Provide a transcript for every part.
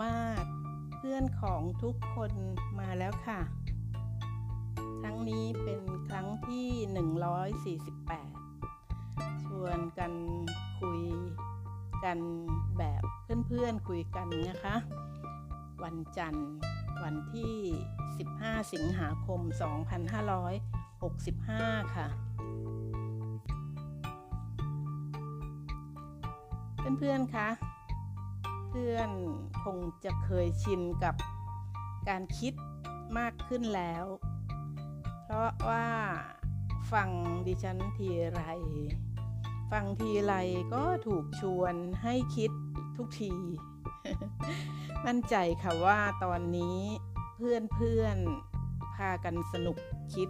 มาศเพื่อนของทุกคนมาแล้วค่ะ ครั้งนี้เป็นครั้งที่ 148 ชวนกันคุยกันแบบเพื่อนๆคุยกันนะคะ วันจันทร์วันที่ 15 สิงหาคม 2565 ค่ะเพื่อนๆคะ พื่อนคงจะเคยชินกับการคิดมากขึ้นแล้ว เพราะว่าฟังดิฉันทีไร ฟังทีไรก็ถูกชวนให้คิดทุกที มั่นใจค่ะว่าตอนนี้เพื่อนๆ พากันสนุกคิด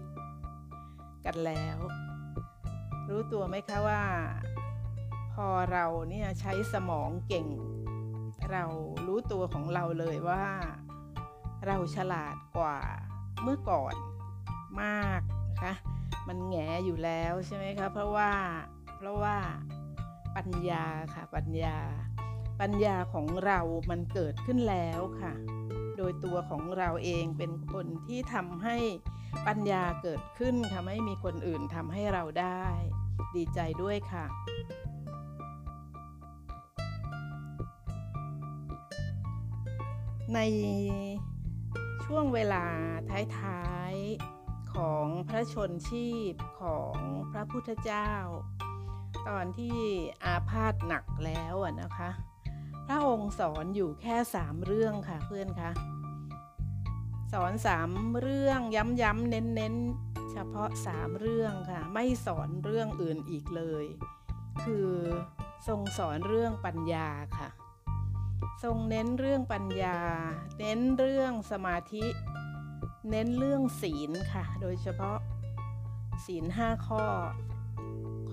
กันแล้ว รู้ตัวไหมคะว่า พอเราเนี่ยใช้สมองเก่ง เรารู้ตัวของเราเลยว่า เราฉลาดกว่าเมื่อก่อนมากนะคะมันแงอยู่แล้วใช่ไหมคะเพราะว่าเพราะว่าปัญญาค่ะปัญญา ปัญญาของเรามันเกิดขึ้นแล้วค่ะ โดยตัวของเราเองเป็นคนที่ทำให้ปัญญาเกิดขึ้นค่ะไม่มีคนอื่นทำให้เราได้ ดีใจด้วยค่ะ ในช่วงเวลาท้ายๆของพระชนชีพของพระพุทธเจ้า ตอนที่อาพาธหนักแล้วนะคะ พระองค์สอนอยู่แค่สามเรื่องค่ะเพื่อนคะสอนสามเรื่องย้ำๆเน้นๆ เฉพาะสามเรื่องค่ะ ไม่สอนเรื่องอื่นอีกเลย คือทรงสอนเรื่องปัญญาค่ะ ทรงเน้นเรื่องปัญญา เน้นเรื่องสมาธิ เน้นเรื่องศีลค่ะ โดยเฉพาะศีลห้าข้อ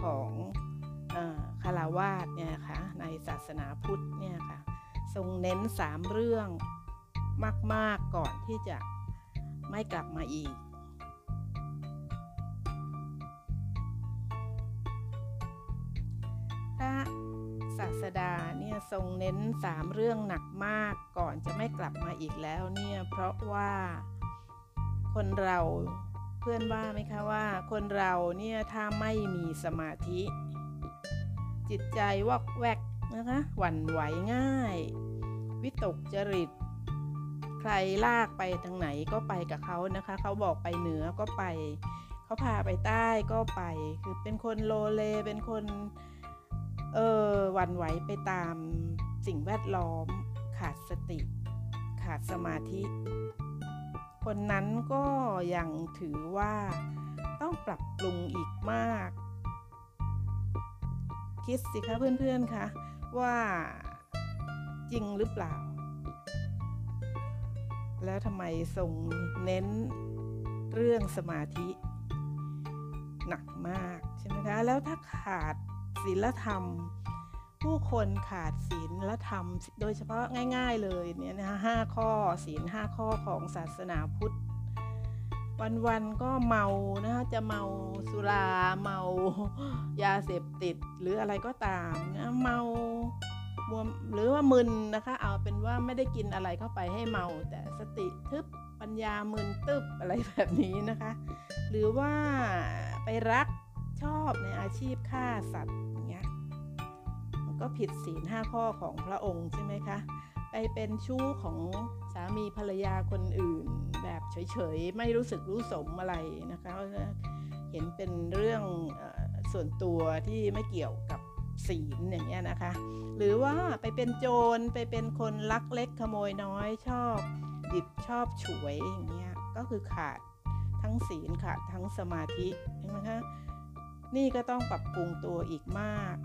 ของคาราวาสเนี่ยค่ะในศาสนาพุทธเนี่ยค่ะทรงเน้นสามเรื่องมาก ๆ ก่อนที่จะไม่กลับมาอีก พระ ศาสดาเนี่ยทรงเน้นสามเรื่องหนักมากก่อนจะไม่กลับมาอีกแล้วเนี่ยเพราะว่าคนเราเพื่อนว่าไหมคะว่า คนเราเนี่ยถ้าไม่มีสมาธิ จิตใจวอกแวกนะคะหวั่นไหวง่าย วิตกจริต ใครลากไปทางไหนก็ไปกับเขานะคะ เขาบอกไปเหนือก็ไป เขาพาไปใต้ก็ไป คือเป็นคนโลเลเป็นคน เออวันไหวไปตามสิ่งแวดล้อม ขาดสติ ขาดสมาธิ คนนั้นก็ยังถือว่าต้องปรับปรุงอีกมาก คิดสิคะเพื่อนๆคะว่าจริงหรือเปล่า แล้วทำไมทรงเน้นเรื่องสมาธิ หนักมากใช่ไหมคะ แล้วถ้าขาด ศีลธรรม ผู้คนขาดศีลธรรม โดยเฉพาะง่าย ๆเลยเนี่ยนะคะห้าข้อศีลห้าข้อของศาสนาพุทธ วันๆก็เมานะคะจะเมาสุราเมายาเสพติดหรืออะไรก็ตามนะเมาบวมหรือว่ามึนนะคะเอาเป็นว่าไม่ได้กินอะไรเข้าไปให้เมา แต่สติทึบปัญญามึนตึบอะไรแบบนี้นะคะ หรือว่าไปรักชอบในอาชีพฆ่าสัตว์ ก็ผิดศีลห้าข้อของพระองค์ใช่ไหมคะ ไปเป็นชู้ของสามีภรรยาคนอื่น แบบเฉยๆ ไม่รู้สึกรู้สมอะไรนะคะเห็นเป็นเรื่องส่วนตัวที่ไม่เกี่ยวกับศีลอย่างเงี้ยนะคะ หรือว่าไปเป็นโจรไปเป็นคนลักเล็กขโมยน้อยชอบหยิบชอบฉวยอย่างเงี้ยก็คือขาดทั้งศีลขาดทั้งสมาธิใช่ไหมคะนี่ก็ต้องปรับปรุงตัวอีกมาก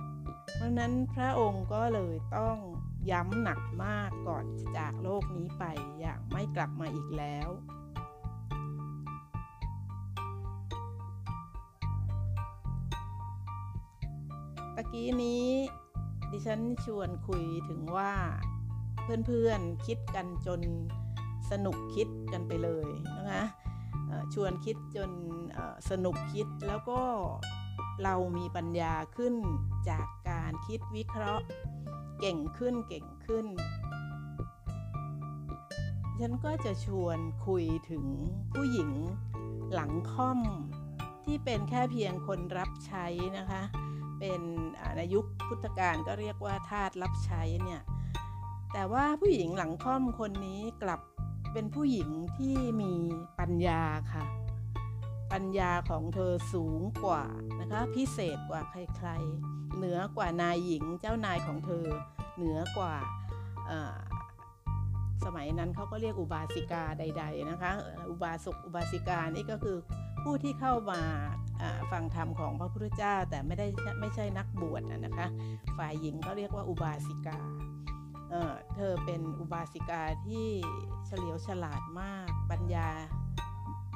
เพราะนั้นพระองค์ก็เลยต้องย้ำหนักมากก่อนจากโลกนี้ไปอย่างไม่กลับมาอีกแล้ว ตะกี้นี้ ดิฉันชวนคุยถึงว่า เพื่อนๆคิดกันจนสนุกคิดกันไปเลยนะคะชวนคิดจนสนุกคิดแล้วก็เรามีปัญญาขึ้นจาก คิดวิเคราะห์ เก่งขึ้นเก่งขึ้น ฉันก็จะชวนคุยถึงผู้หญิงหลังค่อมที่เป็นแค่เพียงคนรับใช้นะคะ เป็นในยุคพุทธกาลก็เรียกว่าทาสรับใช้เนี่ย แต่ว่าผู้หญิงหลังค่อมคนนี้กลับเป็นผู้หญิงที่มีปัญญาค่ะ ปัญญาของเธอสูงกว่านะคะพิเศษกว่าใครๆ เหนือกว่านายหญิงเจ้านายของเธอ เหนือกว่าสมัยนั้นเขาก็เรียกอุบาสิกาใด ๆนะคะ อุบาสกอุบาสิกานี่ก็คือผู้ที่เข้ามาฟังธรรมของพระพุทธเจ้า แต่ไม่ได้ไม่ใช่นักบวชนะคะ ฝ่ายหญิงก็เรียกว่าอุบาสิกาเเธอเป็นอุบาสิกาที่เฉลียวฉลาดมากปัญญา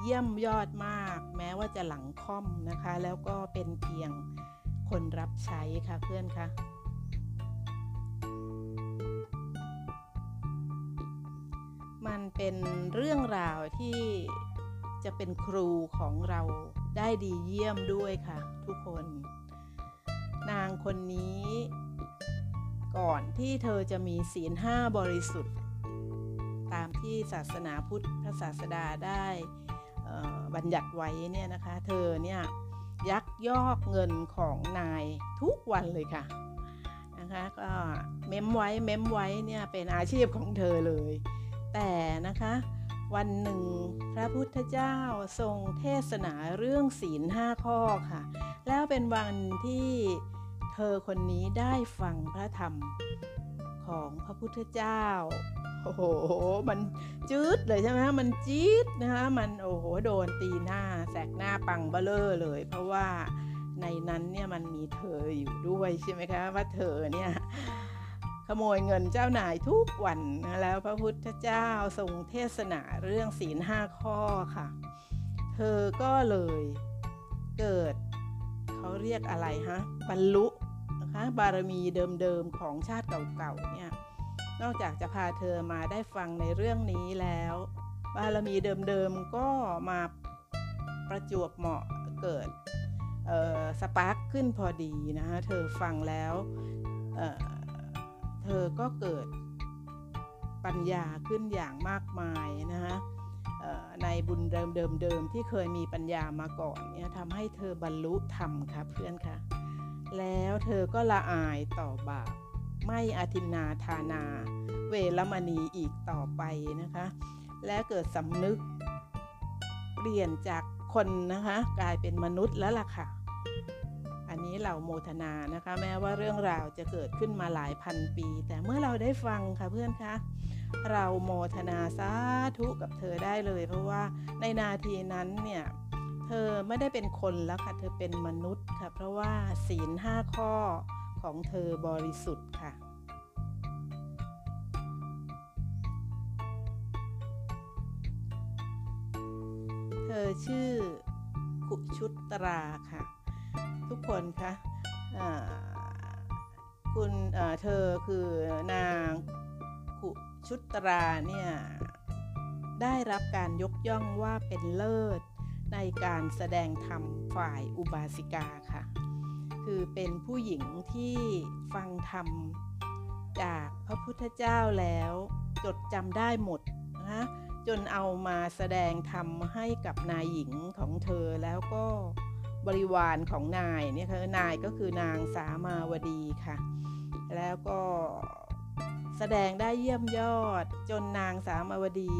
เยี่ยมยอดมาก แม้ว่าจะหลังค่อมนะคะ แล้วก็เป็นเพียงคนรับใช้ค่ะเพื่อนคะมันเป็นเรื่องราวที่จะเป็นครูของเราได้ดีเยี่ยมด้วยค่ะ ทุกคน นางคนนี้ ก่อนที่เธอจะมีศีลห้าบริสุทธิ์ ตามที่ศาสนาพุทธศาสดาได้ บัญญัติไว้เนี่ยนะคะ เธอเนี่ยยักยอกเงินของนายทุกวันเลยค่ะนะคะก็เม้มไว้เม้มไว้เนี่ยเป็นอาชีพของเธอเลย แต่นะคะวันหนึ่งพระพุทธเจ้าทรงเทศนาเรื่องศีลห้าข้อค่ะ แล้วเป็นวันที่เธอคนนี้ได้ฟังพระธรรมของพระพุทธเจ้า โอ้โห มันจืดเลยใช่ไหมมันจี๊ดนะคะมันโอ้โหโดนตีหน้าแสกหน้าปังเบลอเลย เพราะว่าในนั้นเนี่ยมันมีเธออยู่ด้วยใช่ไหมคะว่าเธอเนี่ยขโมยเงินเจ้านายทุกวันนะแล้วพระพุทธเจ้าทรงเทศนาเรื่องศีลห้าข้อค่ะ เธอก็เลยเกิดเขาเรียกอะไรฮะบรรลุนะคะบารมีเดิมๆของชาติเก่าๆเนี่ย นอกจากจะพาเธอมาได้ฟังในเรื่องนี้แล้ว บารมีเดิมๆก็มาประจวบเหมาะเกิดสปาร์คขึ้นพอดีนะคะเธอฟังแล้วเธอก็เกิดปัญญาขึ้นอย่างมากมายนะคะในบุญเดิมเดิมเดิมที่เคยมีปัญญามาก่อนเนี่ยทำให้เธอบรรลุธรรมค่ะเพื่อนค่ะ แล้วเธอก็ละอายต่อบาป ไม่อธินาทานา เวรมณีอีกต่อไปนะคะ และเกิดสำนึกเปลี่ยนจากคนนะคะ กลายเป็นมนุษย์แล้วล่ะค่ะ อันนี้เราโมทนานะคะ แม้ว่าเรื่องราวจะเกิดขึ้นมาหลายพันปี แต่เมื่อเราได้ฟังค่ะเพื่อนคะเราโมทนาสาธุกับเธอได้เลย เพราะว่าในนาทีนั้นเนี่ยเธอไม่ได้เป็นคนแล้วค่ะ เธอเป็นมนุษย์ค่ะ เพราะว่าศีลห้าข้อ ของเธอบริสุทธิ์ค่ะ เธอชื่อกุชุตราค่ะ ทุกคนคะคุณเธอคือนางขุชุตราเนี่ยได้รับการยกย่องว่าเป็นเลิศในการแสดงธรรมฝ่ายอุบาสิกาค่ะ คือเป็นผู้หญิงที่ฟังธรรมจากพระพุทธเจ้าแล้วจดจำได้หมดนะจนเอามาแสดงธรรมให้กับนายหญิงของเธอแล้วก็บริวารของนายเนี่ยคือนายก็คือนางสามาวดีค่ะ แล้วก็แสดงได้เยี่ยมยอดจนนางสามาวดี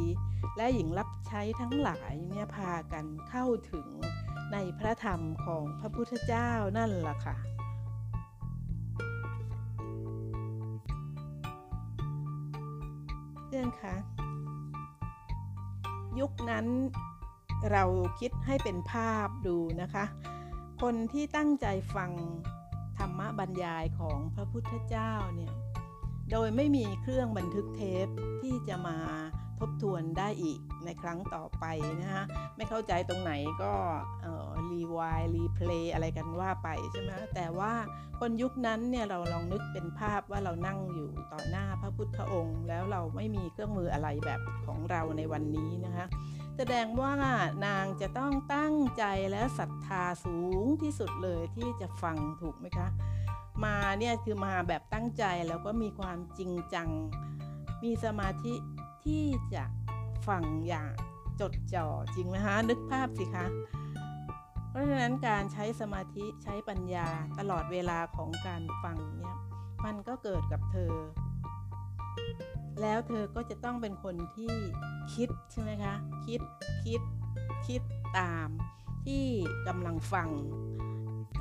และหญิงรับใช้ทั้งหลายเนี่ยพากันเข้าถึง ในพระธรรมของพระพุทธเจ้านั่นล่ะค่ะเรื่องคะยุคนั้นเราคิดให้เป็นภาพดูนะคะ คนที่ตั้งใจฟังธรรมบรรยายของพระพุทธเจ้าเนี่ย โดยไม่มีเครื่องบันทึกเทปที่จะมา ทบทวนได้อีกในครั้งต่อไปนะฮะไม่เข้าใจตรงไหนก็รีวายรีเพลย์อะไรกันว่าไปใช่ไหมแต่ว่าคนยุคนั้นเนี่ยเราลองนึกเป็นภาพว่าเรานั่งอยู่ต่อหน้าพระพุทธองค์ แล้วเราไม่มีเครื่องมืออะไรแบบของเราในวันนี้นะคะแสดงว่านางจะต้องตั้งใจและศรัทธาสูงที่สุดเลยที่จะฟังถูกไหมคะ มาเนี่ยคือมาแบบตั้งใจแล้วก็มีความจริงจัง มีสมาธิ ที่จะฟังอย่างจดจ่อจริงไหมคะนึกภาพสิคะเพราะฉะนั้นการใช้สมาธิใช้ปัญญาตลอดเวลาของการฟังเนี่ยมันก็เกิดกับเธอ แล้วเธอก็จะต้องเป็นคนที่คิดใช่ไหมคะ คิดคิดคิดตามที่กำลังฟัง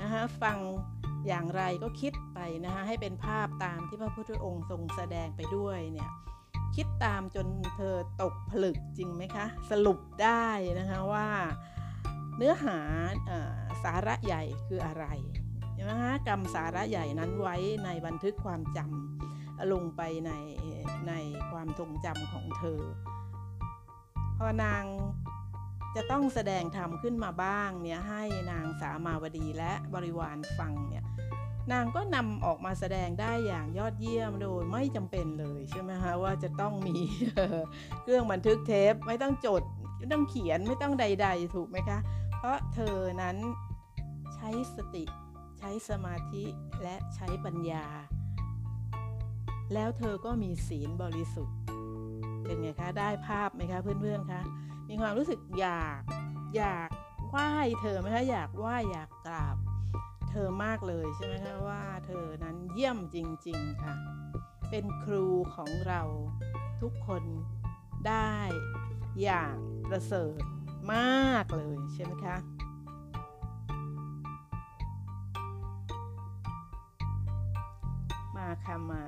นะคะฟังอย่างไรก็คิดไปนะคะให้เป็นภาพตามที่พระพุทธองค์ทรงแสดงไปด้วยเนี่ย คิดตามจนเธอตกผลึกจริงไหมคะ สรุปได้นะคะว่าเนื้อหาสาระใหญ่คืออะไรใช่ไหมคะกรรมสาระใหญ่นั้นไว้ในบันทึกความจำลงไปในในความทรงจำของเธอ พอนางจะต้องแสดงธรรมขึ้นมาบ้างเนี่ยให้นางสามาวดีและบริวารฟังเนี่ย นางก็นำออกมาแสดงได้อย่างยอดเยี่ยมโดยไม่จำเป็นเลยใช่ไหมคะว่าจะต้องมีเครื่องบันทึกเทปไม่ต้องจดไม่ต้องเขียนไม่ต้องใด ๆ ถูกไหมคะ เพราะเธอนั้นใช้สติใช้สมาธิและใช้ปัญญา แล้วเธอก็มีศีลบริสุทธิ์ เป็นไงคะ ได้ภาพไหมคะเพื่อนๆคะมีความรู้สึกอยากอยากไหว้เธอไหมคะอยากไหว้อยากกราบ เธอมากเลยใช่ไหมคะว่าเธอนั้นเยี่ยมจริง ๆ ค่ะ เป็นครูของเราทุกคนได้อย่างประเสริฐมากเลยใช่ไหมคะมาค่ะมา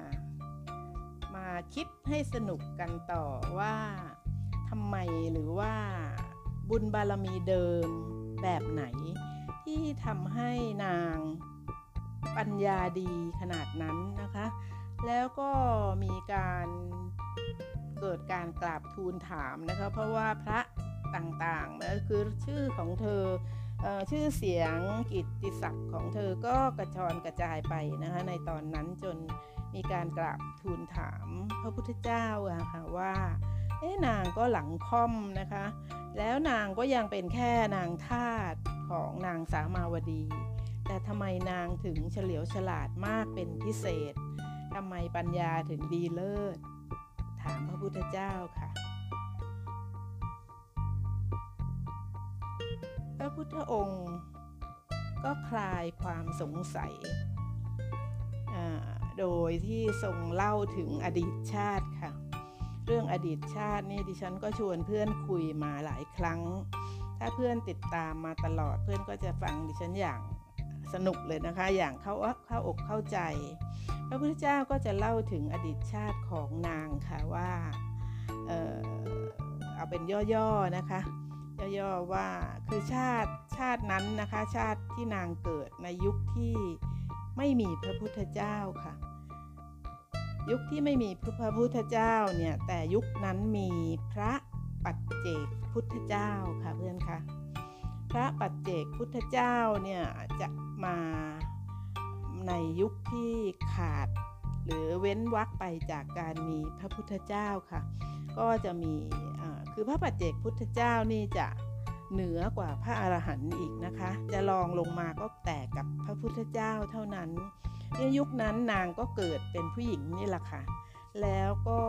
มาคิดให้สนุกกันต่อว่าทำไมหรือว่าบุญบารมีเดิมแบบไหน ที่ทำให้นางปัญญาดีขนาดนั้นนะคะ แล้วก็มีการเกิดการกราบทูลถามนะคะ เพราะว่าพระต่างๆนะคือชื่อของเธออชื่อเสียงกิตติศักดิ์ของเธอก็กระชอนกระจายไปนะคะในตอนนั้นจนมีการกราบทูลถามพระพุทธเจ้าอะค่ะว่าเอ๊นางก็หลังค่อมนะคะ แล้วนางก็ยังเป็นแค่นางทาส ของนางสามาวดี แต่ทำไมนางถึงเฉลียวฉลาดมากเป็นพิเศษทำไมปัญญาถึงดีเลิศ ถามพระพุทธเจ้าค่ะ พระพุทธองค์ก็คลายความสงสัย โดยที่ทรงเล่าถึงอดีตชาติค่ะ เรื่องอดีตชาตินี่ดิฉันก็ชวนเพื่อนคุยมาหลายครั้ง ถ้าเพื่อนติดตามมาตลอด เพื่อนก็จะฟังดิฉันอย่างสนุกเลยนะคะ อย่างเข้าเข้าอกเข้าใจ พระพุทธเจ้าก็จะเล่าถึงอดีตชาติของนางค่ะว่าเออเอาเป็นย่อๆนะคะ ย่อๆว่าคือชาติชาตินั้นนะคะ ชาติที่นางเกิดในยุคที่ไม่มีพระพุทธเจ้าค่ะ ยุคที่ไม่มีพระพุทธเจ้าเนี่ยแต่ยุคนั้นมีพระปัจเจก พุทธเจ้าค่ะเพื่อนคะพระปัจเจกพุทธเจ้าเนี่ยจะมาในยุคที่ขาด หรือเว้นวักไปจากการมีพระพุทธเจ้าค่ะ ก็จะมีคือพระปัจเจกพุทธเจ้านี่จะเหนือกว่าพระอรหันต์อีกนะคะ จะลองลงมาก็แต่กับพระพุทธเจ้าเท่านั้นในยุคนั้นนางก็เกิดเป็นผู้หญิงนี่แหละค่ะ แล้วก็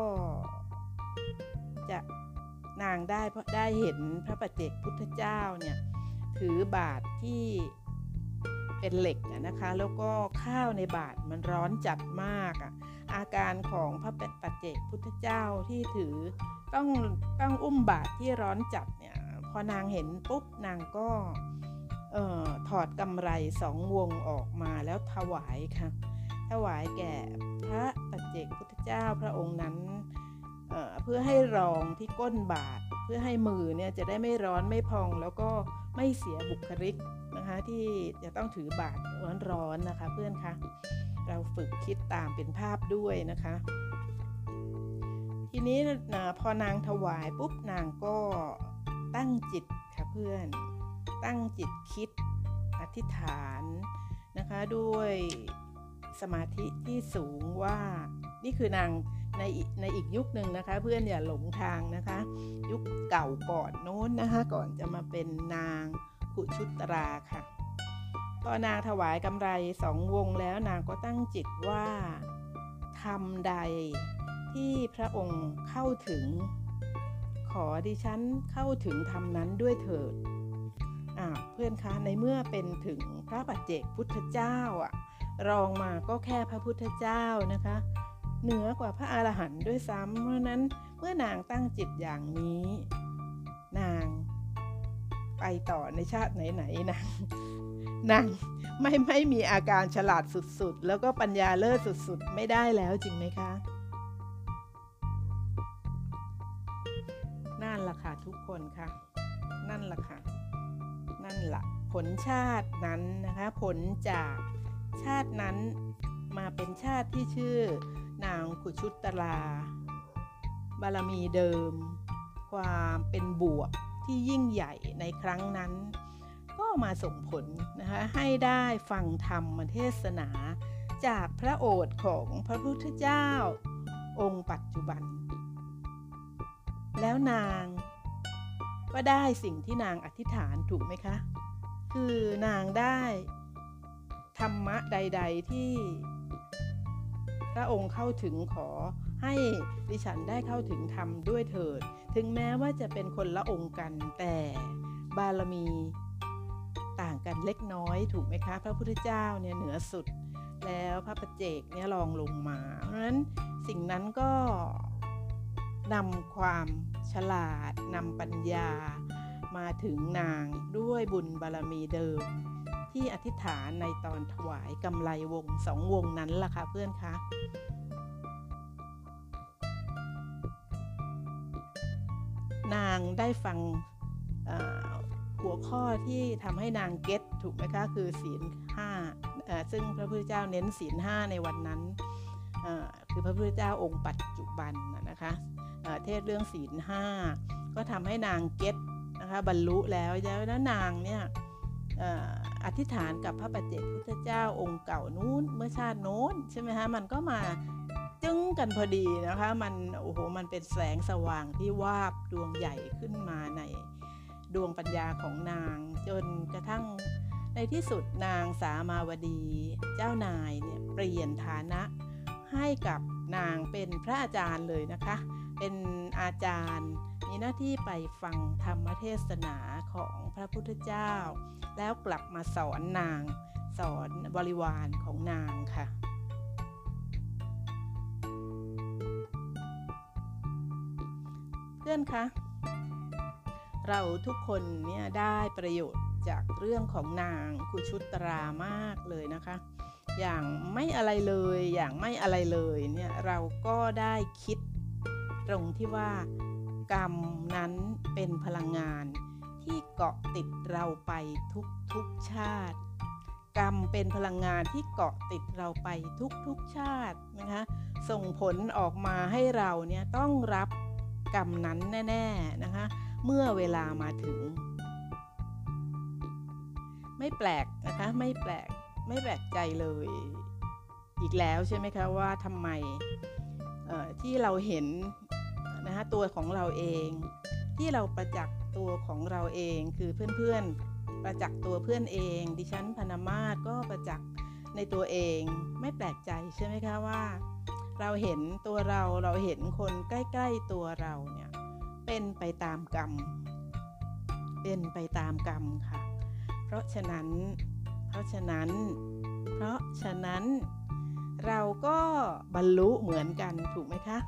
จะ นางได้เพราะได้เห็นพระปัจเจกพุทธเจ้าเนี่ยถือบาทที่เป็นเหล็กนะคะ แล้วก็ข้าวในบาทมันร้อนจัดมากอะอาการของพระปัจเจกพุทธเจ้าที่ถือต้องต้องอุ้มบาทที่ร้อนจัดเนี่ยพอนางเห็นปุ๊บนางก็ออถอดกำไรสองวงออกมาแล้วถวายค่ะ ถวายแก่พระปัจเจกพุทธเจ้าพระองค์นั้น เพื่อให้รองที่ก้นบาท เพื่อให้มือเนี่ยจะได้ไม่ร้อนไม่พองแล้วก็ไม่เสียบุคลิกนะคะที่จะต้องถือบาทร้อนๆนะคะเพื่อนคะเราฝึกคิดตามเป็นภาพด้วยนะคะ ทีนี้พอนางถวายปุ๊บนางก็ตั้งจิตค่ะเพื่อน ตั้งจิตคิดอธิษฐานนะคะด้วยสมาธิที่สูงว่า นี่คือนางในในอีกยุคหนึ่งนะคะ เพื่อนอย่าหลงทางนะคะ ยุคเก่าก่อนโน้นนะคะ ก่อนจะมาเป็นนางขุชุตราค่ะพอนางถวายกำไรสองวงแล้วนางก็ตั้งจิตว่าทำใดที่พระองค์เข้าถึง ขอดิฉันเข้าถึงธรรมนั้นด้วยเถิดอ่าเพื่อนคะในเมื่อเป็นถึงพระปัจเจกพุทธเจ้าอะรองมาก็แค่พระพุทธเจ้านะคะ เหนือกว่าพระอรหันต์ด้วยซ้ำเพราะนั้นเมื่อนางตั้งจิตอย่างนี้ นางไปต่อในชาติไหนๆนางนางไม่ไม่มีอาการฉลาดสุดๆ แล้วก็ปัญญาเลิศสุดๆ ไม่ได้แล้วจริงไหมคะนั่นล่ะค่ะทุกคนค่ะ นั่นล่ะค่ะ นั่นละ่ะ ผลชาตินั้นนะคะ ผลจากชาตินั้นมาเป็นชาติที่ชื่อ นางขุชุตราบารมีเดิม ความเป็นบวกที่ยิ่งใหญ่ในครั้งนั้น ก็มาส่งผลนะคะให้ได้ฟังธรรมเทศนาจากพระโอษฐ์ของพระพุทธเจ้า องค์ปัจจุบัน แล้วนางก็ได้สิ่งที่นางอธิษฐานถูกไหมคะ คือนางได้ธรรมะใด ๆที่ พระองค์เข้าถึงขอให้ดิฉันได้เข้าถึงธรรมด้วยเถิด ถึงแม้ว่าจะเป็นคนละองค์กันแต่บารมีต่างกันเล็กน้อยถูกไหมคะ พระพุทธเจ้าเนี่ยเหนือสุด แล้วพระประเจกเนี่ยรองลงมา เพราะฉะนั้นสิ่งนั้นก็นำความฉลาดนำปัญญามาถึงนางด้วยบุญบารมีเดิม ที่อธิษฐานในตอนถวายกำไรวงสองวงนั้นล่ะค่ะเพื่อนคะนางได้ฟังหัวข้อที่ทำให้นางเก็ตถูกไหมคะ คือศีลห้าซึ่งพระพุทธเจ้าเน้นศีลห้าในวันนั้นคือพระพุทธเจ้าองค์ปัจจุบันนะคะเทศเรื่องศีลห้าก็ทำให้นางเก็ตนะคะบรรลุแล้วแล้วนางเนี่ย อธิษฐานกับพระปัจเจกพุทธเจ้าองค์เก่านู้นเมื่อชาติโน้นใช่ไหมคะมันก็มาจึ้งกันพอดีนะคะมันโอ้โหมันเป็นแสงสว่างที่วาบดวงใหญ่ขึ้นมาในดวงปัญญาของนาง จนกระทั่งในที่สุดนางสามาวดี เจ้านายเนี่ยเปลี่ยนฐานะให้กับนางเป็นพระอาจารย์เลยนะคะ เป็นอาจารย์ มีหน้าที่ไปฟังธรรมเทศนาของพระพุทธเจ้า แล้วกลับมาสอนนาง สอนบริวารของนางค่ะเพื่อนคะเราทุกคนเนี่ยได้ประโยชน์จากเรื่องของนางคุชุตรามากเลยนะคะ อย่างไม่อะไรเลย อย่างไม่อะไรเลยเนี่ยเราก็ได้คิด รงที่ว่า กรรมนั้นเป็นพลังงานที่เกาะติดเราไปทุกทุกชาติ กรรมเป็นพลังงานที่เกาะติดเราไปทุกทุกชาตินะคะส่งผลออกมาให้เราเนี่ยต้องรับกรรมนั้นแน่ๆนะคะเมื่อเวลามาถึง ไม่แปลกนะคะไม่แปลกไม่แปลกใจเลย อีกแล้วใช่ไหมคะว่าทำไมที่เราเห็น นะคะตัวของเราเอง ที่เราประจักษ์ตัวของเราเองคือเพื่อนๆ ประจักษ์ตัวเพื่อนเอง ดิฉันพนามาศก็ประจักษ์ในตัวเองไม่แปลกใจใช่ไหมคะว่า เราเห็นตัวเราเราเห็นคนใกล้ ๆ ตัวเราเนี่ยเป็นไปตามกรรม เป็นไปตามกรรมค่ะ เพราะฉะนั้น เพราะฉะนั้น เพราะฉะนั้นเราก็บรรลุเหมือนกันถูกไหมคะ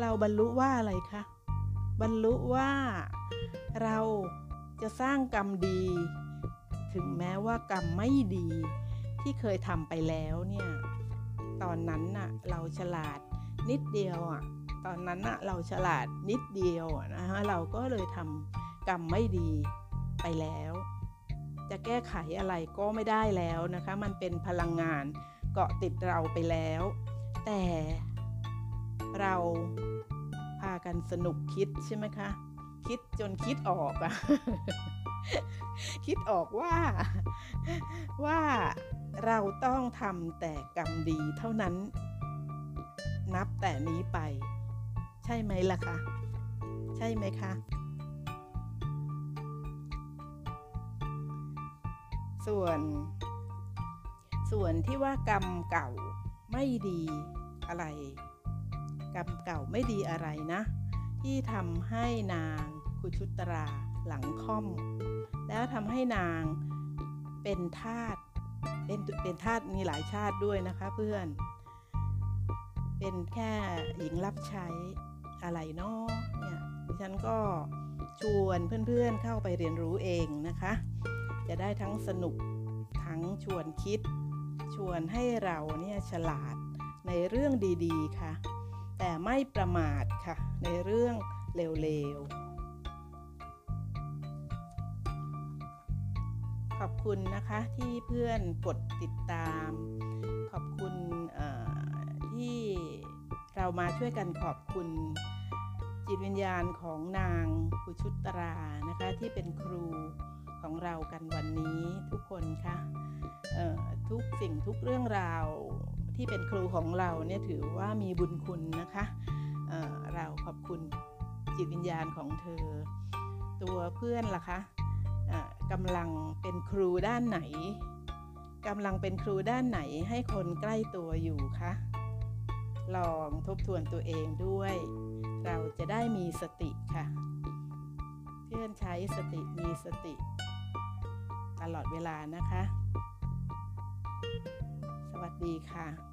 เราบรรลุว่าอะไรคะ บรรลุว่าเราจะสร้างกรรมดี ถึงแม้ว่ากรรมไม่ดีที่เคยทำไปแล้วเนี่ยตอนนั้นน่ะเราฉลาดนิดเดียวอะตอนนั้นน่ะเราฉลาดนิดเดียวนะฮะเราก็เลยทำกรรมไม่ดีไปแล้ว จะแก้ไขอะไรก็ไม่ได้แล้วนะคะ มันเป็นพลังงานเกาะติดเราไปแล้ว แต่ เราพากันสนุกคิดใช่ไหมคะ คิดจนคิดออกอะคิดออกว่าว่าเราต้องทำแต่กรรมดีเท่านั้น นับแต่นี้ไป ใช่ไหมล่ะคะใช่ไหมคะส่วน ส่วนที่ว่ากรรมเก่าไม่ดีอะไร กรรมเก่าไม่ดีอะไรนะ ที่ทำให้นางคุชุตราหลังค่อม แล้วทำให้นางเป็นทาสเป็นเป็นทาสมีหลายชาติด้วยนะคะเพื่อน เป็นแค่หญิงรับใช้อะไรเนาะเนี่ยดิฉันก็ชวนเพื่อนๆเข้าไปเรียนรู้เองนะคะ จะได้ทั้งสนุกทั้งชวนคิด ชวนให้เราเนี่ยฉลาดในเรื่องดีๆค่ะ แต่ไม่ประมาทค่ะ ในเรื่องเลวๆ ขอบคุณนะคะที่เพื่อนกดติดตาม ขอบคุณที่เรามาช่วยกันขอบคุณจิตวิญญาณของนางกุชุตรานะคะที่เป็นครูของเรากันวันนี้ทุกคนค่ะทุกสิ่งทุกเรื่องราว ที่เป็นครูของเราเนี่ยถือว่ามีบุญคุณนะคะเเราขอบคุณจิตวิญญาณของเธอ ตัวเพื่อนล่ะคะกำลังเป็นครูด้านไหนกำลังเป็นครูด้านไหนให้คนใกล้ตัวอยู่คะลองทบทวนตัวเองด้วย เราจะได้มีสติค่ะ เพื่อนใช้สติมีสติ ตลอดเวลานะคะ สวัสดีค่ะ